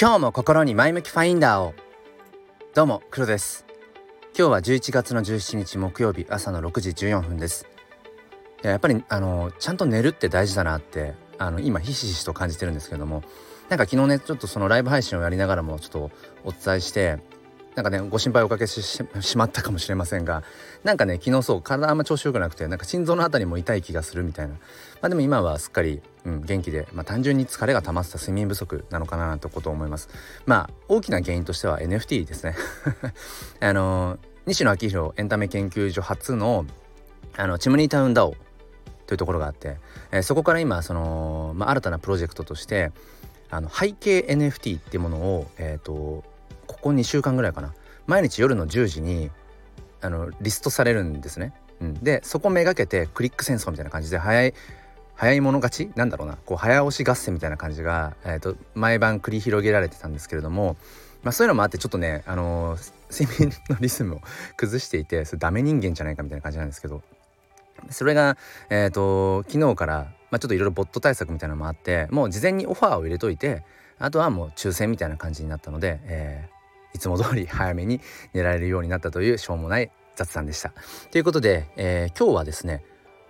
今日も心に前向きファインダーを。どうも黒です。今日は11月の17日木曜日朝の6時14分です。やっぱりあのちゃんと寝るって大事だなってあの今ひしひしと感じてるんですけれどもなんか昨日ねちょっとそのライブ配信をやりながらもちょっとお伝えしてなんかねご心配おかけしまったかもしれませんがなんかね昨日そう体あんま調子よくなくてなんか心臓の辺りも痛い気がするみたいな。まあでも今はすっかり、うん、元気で、まあ、単純に疲れが溜まってた睡眠不足なのかなとこと思います。まあ大きな原因としては NFT ですね。あの西野昭弘エンタメ研究所初のあのチムニータウンダオというところがあって、えー、そこから今その、まあ、新たなプロジェクトとしてあの背景 NFT っていうものを、えーとここ2週間ぐらいかな。毎日夜の10時にあのリストされるんですね。うん、でそこめがけてクリック戦争みたいな感じで早い早い者勝ち？なんだろうな。こう早押し合戦みたいな感じが、えーと、毎晩繰り広げられてたんですけれども、まあ、そういうのもあってちょっとね、あのー、睡眠のリズムを 崩していてそれダメ人間じゃないかみたいな感じなんですけどそれが、えーと、昨日から、まあ、ちょっといろいろボット対策みたいなのもあってもう事前にオファーを入れといてあとはもう抽選みたいな感じになったので、えー、いつも通り早めに寝られるようになったというしょうもない雑談でした。ということで、えー、今日はですね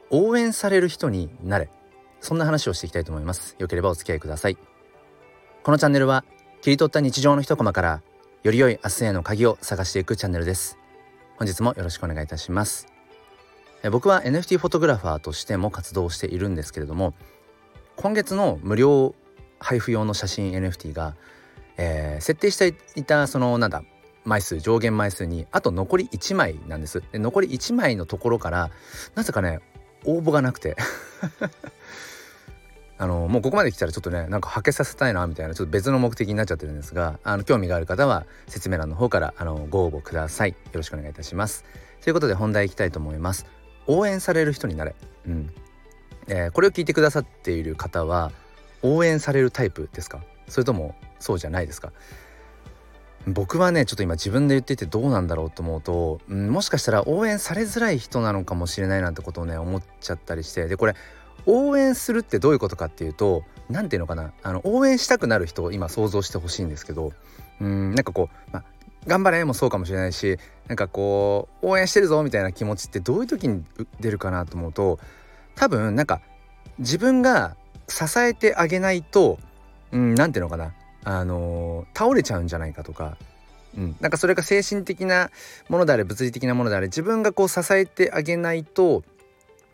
応援される人になれそんな話をしていきたいと思います。よければお付き合いください。このチャンネルは切り取った日常の一コマからより良い明日への鍵を探していくチャンネルです。本日もよろしくお願いいたします。僕は NFT フォトグラファーとしても活動しているんですけれども今月の無料配布用の写真 NFT がえー、設定していたそのなんだ枚数上限枚数にあと残り1枚なんです。で残り1枚のところからなぜかね応募がなくて。あのもうここまで来たらちょっとねなんかはけさせたいなみたいなちょっと別の目的になっちゃってるんですがあの興味がある方は説明欄の方からあのご応募ください。よろしくお願いいたします。ということで本題いきたいと思います。応援される人になれ。うん、えー、これを聞いてくださっている方は応援されるタイプですか？それともそうじゃないですか。僕はねちょっと今自分で言っててどうなんだろうと思うと、うん、もしかしたら応援されづらい人なのかもしれないなんてことをね思っちゃったりして。でこれ応援するってどういうことかっていうと何ていうのかなあの応援したくなる人を今想像してほしいんですけどうんなんかこう、ま頑張れもそうかもしれないしなんかこう応援してるぞみたいな気持ちってどういう時に出るかなと思うと多分なんか自分が支えてあげないとうん何ていうのかな。あのー、倒れちゃうんじゃないかとか、うん、なんかそれが精神的なものであれ物理的なものであれ自分がこう支えてあげないと、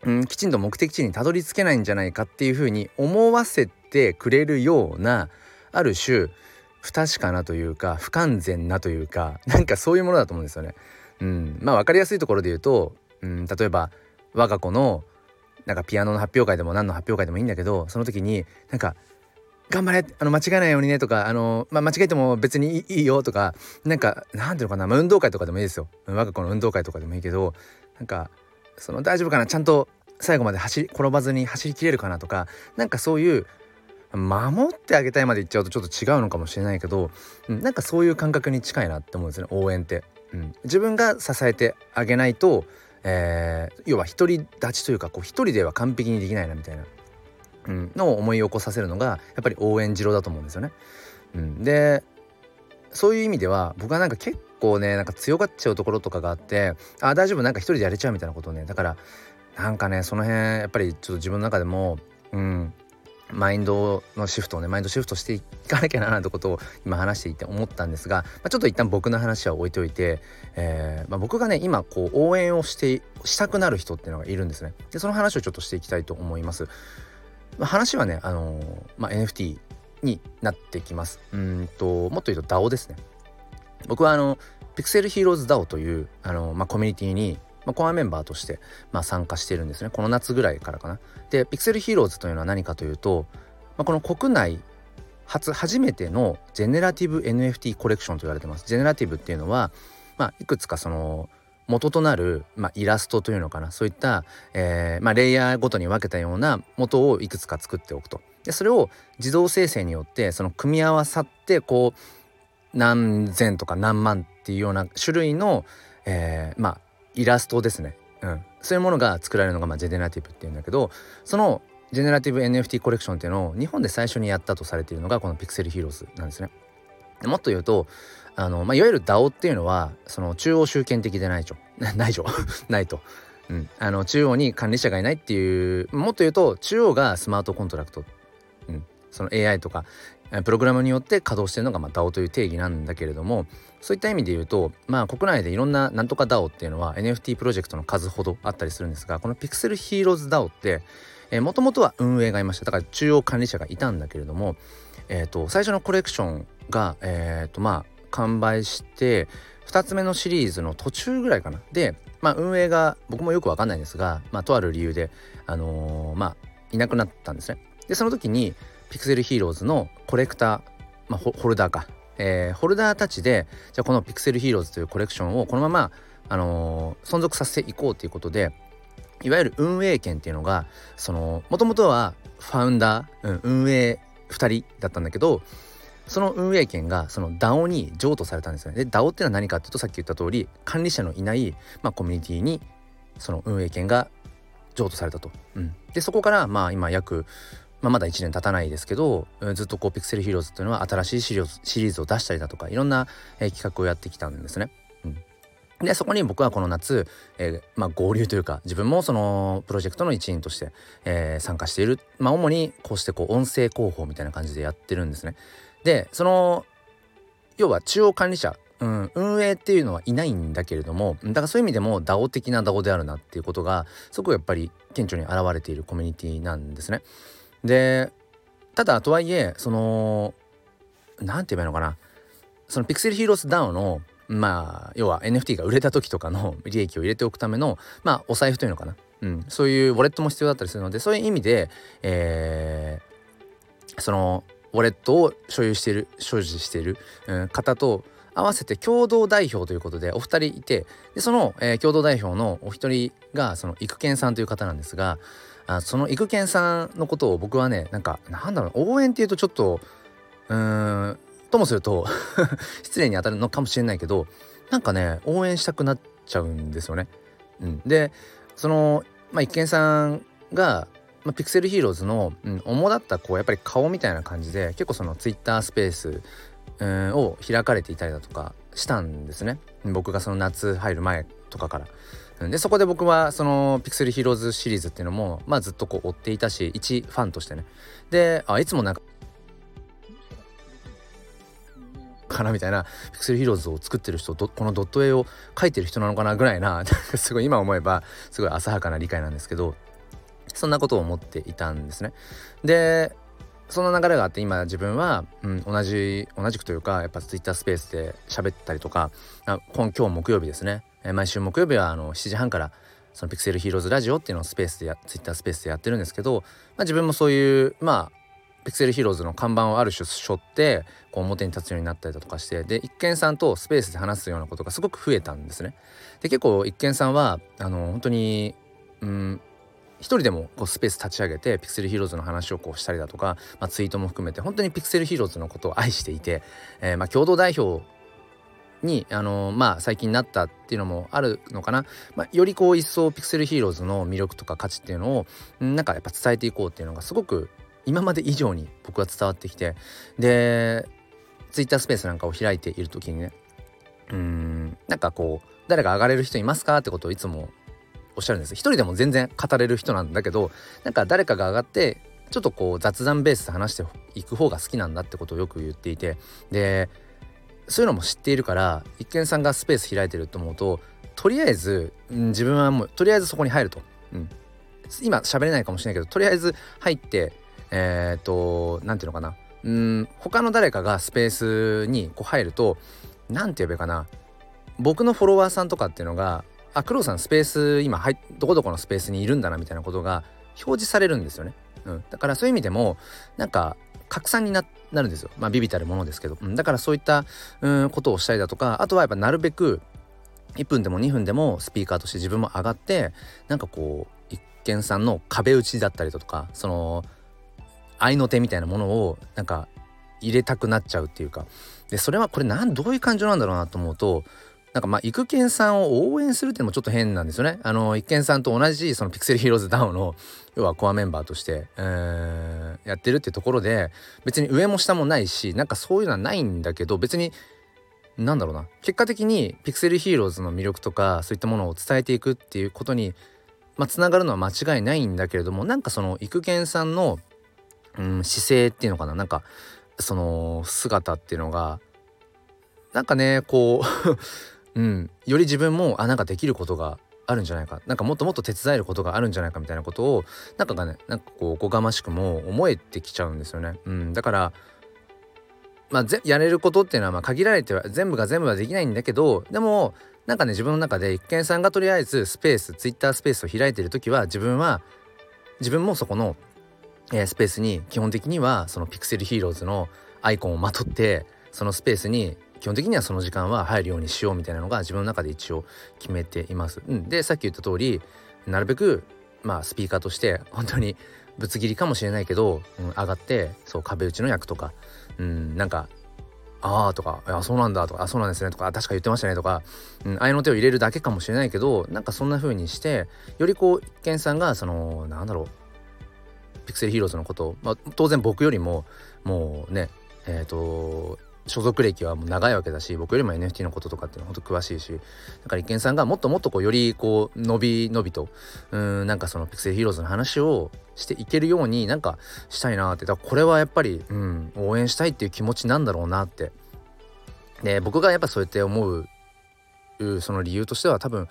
うん、きちんと目的地にたどり着けないんじゃないかっていうふうに思わせてくれるようなある種不確かなというか不完全なというか なんかそういうものだと思うんですよね。うん、まあ分かりやすいところで言うと、うん、例えば我が子のなんかピアノの発表会でも何の発表会でもいいんだけどその時になんか頑張れあの間違えないようにねとかあの、まあ、間違えても別にいいよとかなんかなんていうのかな、まあ、運動会とかでもいいですよ。我が子の運動会とかでもいいけどなんかその大丈夫かなちゃんと最後まで走り転ばずに走りきれるかなとかなんかそういう守ってあげたいまで言っちゃうとちょっと違うのかもしれないけど、うん、なんかそういう感覚に近いなって思うんですね応援って、うん。自分が支えてあげないと、えー、要は独り立ちというかこう一人では完璧にできないなみたいな。うん、のを思い起こさせるのがやっぱり応援次郎だと思うんですよね。うん、でそういう意味では僕はなんか結構ねなんか強がっちゃうところとかがあってあ大丈夫なんか一人でやれちゃうみたいなことをねだからなんかねその辺やっぱりちょっと自分の中でもうん。マインドのシフトをねマインドシフトしていかなきゃななんてことを今話していて思ったんですが、まあ、ちょっと一旦僕の話は置いておいて、えーまあ、僕がね今こう応援をしてしたくなる人っていうのがいるんですね。でその話をちょっとしていきたいと思います。話はね、あのー、まあ、NFT になってきます。うんともっと言うと DAO ですね。僕はあのピクセルヒーローズ DAO というあの、まあ、コミュニティに、まあ、コアメンバーとして、まあ、参加しているんですね。この夏ぐらいからかな。でピクセルヒーローズというのは何かというと、まあ、この国内初初めてのジェネラティブ NFT コレクションと言われてます。ジェネラティブっていうのは、まあ、いくつかその元となる、まあ、イラストというのかなそういった、えーまあ、レイヤーごとに分けたような元をいくつか作っておくと。でそれを自動生成によってその組み合わさってこう何千とか何万っていうような種類の、えー、まあイラストですね、うん、そういうものが作られるのが、まあ、 generative っていうんだけどそのジェネラティブ NFT コレクションっていうのを日本で最初にやったとされているのがこのピクセルヒーローズなんですね。もっと言うとあの、まあ、いわゆる DAO っていうのはその中央集権的でないと ないと ないと、うん、あの中央に管理者がいないっていうもっと言うと中央がスマートコントラクト、うん、その AI とかプログラムによって稼働してるのがまあ DAO という定義なんだけれどもそういった意味で言うとまあ国内でいろんななんとか DAO っていうのは NFT プロジェクトの数ほどあったりするんですがこの Pixel Heroes DAO ってもともとは運営がいました。だから中央管理者がいたんだけれども、えーと、最初のコレクションが、えーとまあ、完売して2つ目のシリーズの途中ぐらいかなで、まあ、運営が僕もよく分かんないんですが、まあ、とある理由で、あのー、まあ、いなくなったんですね。でその時にピクセルヒーローズのコレクター、まあ、ホルダーか、えー、ホルダーたちでじゃあこのピクセルヒーローズというコレクションをこのまま、あのー、存続させていこうということでいわゆる運営権っていうのがそのもともとはファウンダー、うん、運営2人だったんだけどその運営権がその DAO に譲渡されたんですよね。で DAO っていうのは何かっていうとさっき言った通り管理者のいない、まあ、コミュニティにその運営権が譲渡されたと。うん、でそこからまあ今約、まあ、まだ1年経たないですけどずっとこうピクセルヒーローズっていうのは新しいシリーズを出したりだとかいろんな、えー、企画をやってきたんですね。でそこに僕はこの夏、えー、まあ、合流というか自分もそのプロジェクトの一員として、えー、参加している、まあ、主にこうしてこう音声広報みたいな感じでやってるんですね。でその要は中央管理者、うん、運営っていうのはいないんだけれどもだからそういう意味でも DAO 的な DAO であるなっていうことがすごくやっぱり顕著に現れているコミュニティなんですね。でただとはいえその何て言えばいいのかなそのピクセルヒーローズ DAO のまあ要は NFT が売れた時とかの利益を入れておくためのまあお財布というのかな、うん、そういうウォレットも必要だったりするのでそういう意味で、えー、そのウォレットを所有している所持している、うん、方と合わせて共同代表ということでお二人いてでその、えー、共同代表のお一人がその育賢さんという方なんですがあその育賢さんのことを僕はねなんかなんだろう応援っていうとちょっとうーんともすると 失礼に当たるのかもしれないけどなんかね応援したくなっちゃうんですよね。うん、でその、まあ、一見さんが、まあ、ピクセルヒーローズの、うん、主だったこうやっぱり顔みたいな感じで結構そのツイッタースペース、を開かれていたりだとかしたんですね僕がその夏入る前とかから。でそこで僕はそのピクセルヒーローズシリーズっていうのも、まあ、ずっとこう追っていたし一ファンとしてねであいつもなんかかなみたいなピクセルヒーローズを作ってる人このドット絵を描いてる人なのかなぐらいな すごい今思えばすごい浅はかな理解なんですけどそんなことを思っていたんですね。でその流れがあって今自分は、うん、同じ同じくというかやっぱ Twitter スペースで喋ったりとかあ今今日木曜日ですね、え毎週木曜日はあの7時半からそのピクセルヒーローズラジオっていうのをスペースでや Twitter スペースでやってるんですけど、まあ、自分もそういうまあピクセルヒーローズの看板をある種背負ってこう表に立つようになったりだとかしてで一見さんとスペースで話すようなことがすごく増えたんですね。で結構一見さんはあの本当にうん一人でもこうスペース立ち上げてピクセルヒーローズの話をこうしたりだとか、まあ、ツイートも含めて本当にピクセルヒーローズのことを愛していて、えー、まあ共同代表にあのまあ最近なったっていうのもあるのかな、まあ、よりこう一層ピクセルヒーローズの魅力とか価値っていうのをなんかやっぱ伝えていこうっていうのがすごく今まで以上に僕は伝わってきてでツイッタースペースなんかを開いている時にねうんなんかこう誰か上がれる人いますかってことをいつもおっしゃるんです。一人でも全然語れる人なんだけどなんか誰かが上がってちょっとこう雑談ベースで話していく方が好きなんだってことをよく言っていてでそういうのも知っているから一見さんがスペース開いてると思うととりあえず、うん、自分はもうとりあえずそこに入ると、うん、今喋れないかもしれないけどとりあえず入ってえっ、ー、と何て言うのかな。うん他の誰かがスペースにこう入ると何て言えばいいかな。僕のフォロワーさんとかっていうのがあ黒さんスペース今入どこどこのスペースにいるんだなみたいなことが表示されるんですよね。うん、だからそういう意味でもなんか拡散になるんですよ。まあビビたるものですけど、うん、だからそういったうんことをしたりだとかあとはやっぱなるべく1分でも2分でもスピーカーとして自分も上がってなんかこう一見さんの壁打ちだったりだとかその合いの手みたいなものをなんか入れたくなっちゃうっていうかでそれはこれなんどういう感情なんだろうなと思うとなんかまあ育賢さんを応援するっていうのもちょっと変なんですよね。あの育賢さんと同じそのピクセルヒーローズダウンの要はコアメンバーとして、えー、やってるってところで別に上も下もないしなんかそういうのはないんだけど別になんだろうな結果的にピクセルヒーローズの魅力とかそういったものを伝えていくっていうことにまあつながるのは間違いないんだけれどもなんかその育賢さんの、うん、姿勢っていうのかななんかその姿っていうのがなんかねこううん、より自分もあなんかできることがあるんじゃないか。なんかもっともっと手伝えることがあるんじゃないかみたいなことをなんかがねなんかこうおこがましくも思えてきちゃうんですよね。うん、だからまあ、やれることっていうのはまあ限られては全部が全部はできないんだけどでもなんかね自分の中で一見さんがとりあえずスペースツイッタースペースを開いてる時は自分は自分もそこの、え、スペースに基本的にはそのピクセルヒーローズのアイコンをまとってそのスペースに基本的にはその時間は入るようにしようみたいなのが自分の中で一応決めています。うん、でさっき言った通りなるべくまあスピーカーとして本当にぶつ切りかもしれないけど、うん、上がってそう壁打ちの役とか、うん、なんかああとか、あそうなんだとか、あそうなんですねとか、確か言ってましたねとか、うん、合いの手を入れるだけかもしれないけど、なんかそんな風にして、よりこう、一見さんが、その、なんだろう、ピクセルヒーローズのこと、まあ、当然僕よりも、もうね、えっ、ー、と、所属歴はもう長いわけだし僕よりも NFT のこととかっていうのは本当詳しいしだから一見さんがもっともっとこうよりこう伸び伸びとうんなんかそのピクセルヒーローズの話をしていけるようになんかしたいなって。だからこれはやっぱり、うん、応援したいっていう気持ちなんだろうなって。で僕がやっぱそうやって思うその理由としては多分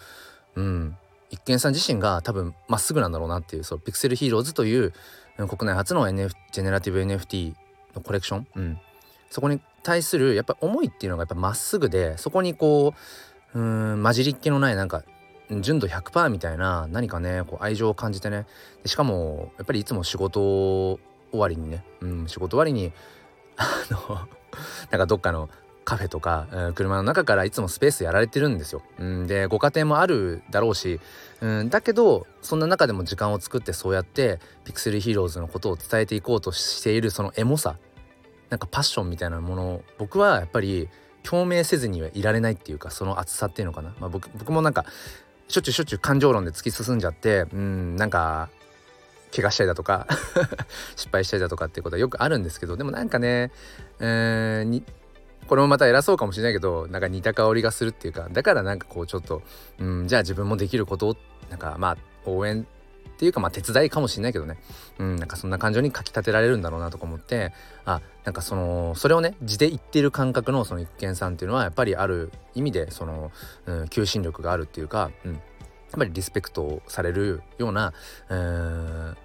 うん一見さん自身が多分まっすぐなんだろうなっていうそうピクセルヒーローズという国内初の NF ジェネラティブ NFT のコレクション、うん、そこに対するやっぱ思いっていうのがやっぱまっすぐでそこにこううん混じりっ気のないなんか純度100%みたいな何かねこう愛情を感じてねでしかもやっぱりいつも仕事終わりにね、うん、仕事終わりに あのなんかどっかのカフェとか、うん、車の中からいつもスペースやられてるんですよ。うん、でご家庭もあるだろうし、うん、だけどそんな中でも時間を作ってそうやってピクセルヒーローズのことを伝えていこうとしているそのエモさなんかパッションみたいなものを僕はやっぱり共鳴せずにはいられないっていうかその熱さっていうのかな、まあ僕、僕もなんかしょっちゅうしょっちゅう感情論で突き進んじゃってうんなんか怪我したりだとか 失敗したりだとかっていうことはよくあるんですけどでもなんかね、えー、にこれもまた偉そうかもしれないけどなんか似た香りがするっていうかだからなんかこうちょっとうんじゃあ自分もできることをなんかまあ応援っていうかまあ手伝いかもしれないけどね。うんなんかそんな感情にかきたてられるんだろうなとか思ってあなんかそのそれをね字で言ってる感覚のその一見さんっていうのはやっぱりある意味でその、うん、求心力があるっていうか、うん、やっぱりリスペクトされるような、えー、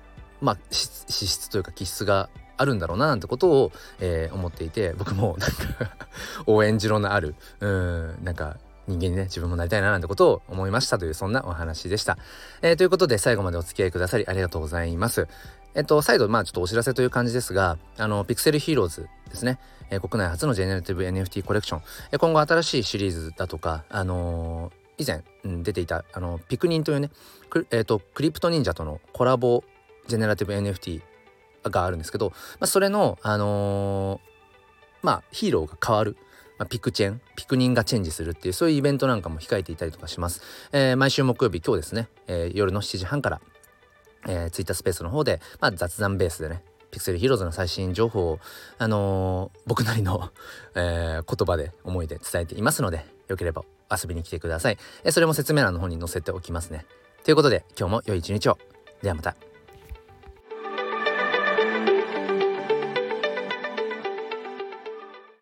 まあ資質というか気質があるんだろうななんてことを、えー、思っていて僕もなんか 応援しろのあるうんなんか人間にね自分もなりたいななんてことを思いましたというそんなお話でした。えー、ということで最後までお付き合いくださりありがとうございます。えっと再度まあちょっとお知らせという感じですがあのピクセルヒーローズですね、えー、国内初のジェネラティブ NFT コレクション、えー、今後新しいシリーズだとかあの、以前、うん、出ていたあのピクニンというねク,、えーと、クリプト忍者とのコラボジェネラティブ NFT があるんですけど、まあ、それのあのー、まあヒーローが変わるまあ、ピクチェンピクニンがチェンジするっていうそういうイベントなんかも控えていたりとかします、えー、毎週木曜日今日ですね、えー、夜の7時半から、えー、ツイッタースペースの方で、まあ、雑談ベースでねピクセルヒローズの最新情報を、あのー、僕なりの、えー、言葉で思いで伝えていますのでよければ遊びに来てください、えー、それも説明欄の方に載せておきますね。ということで今日も良い一日を。ではまた。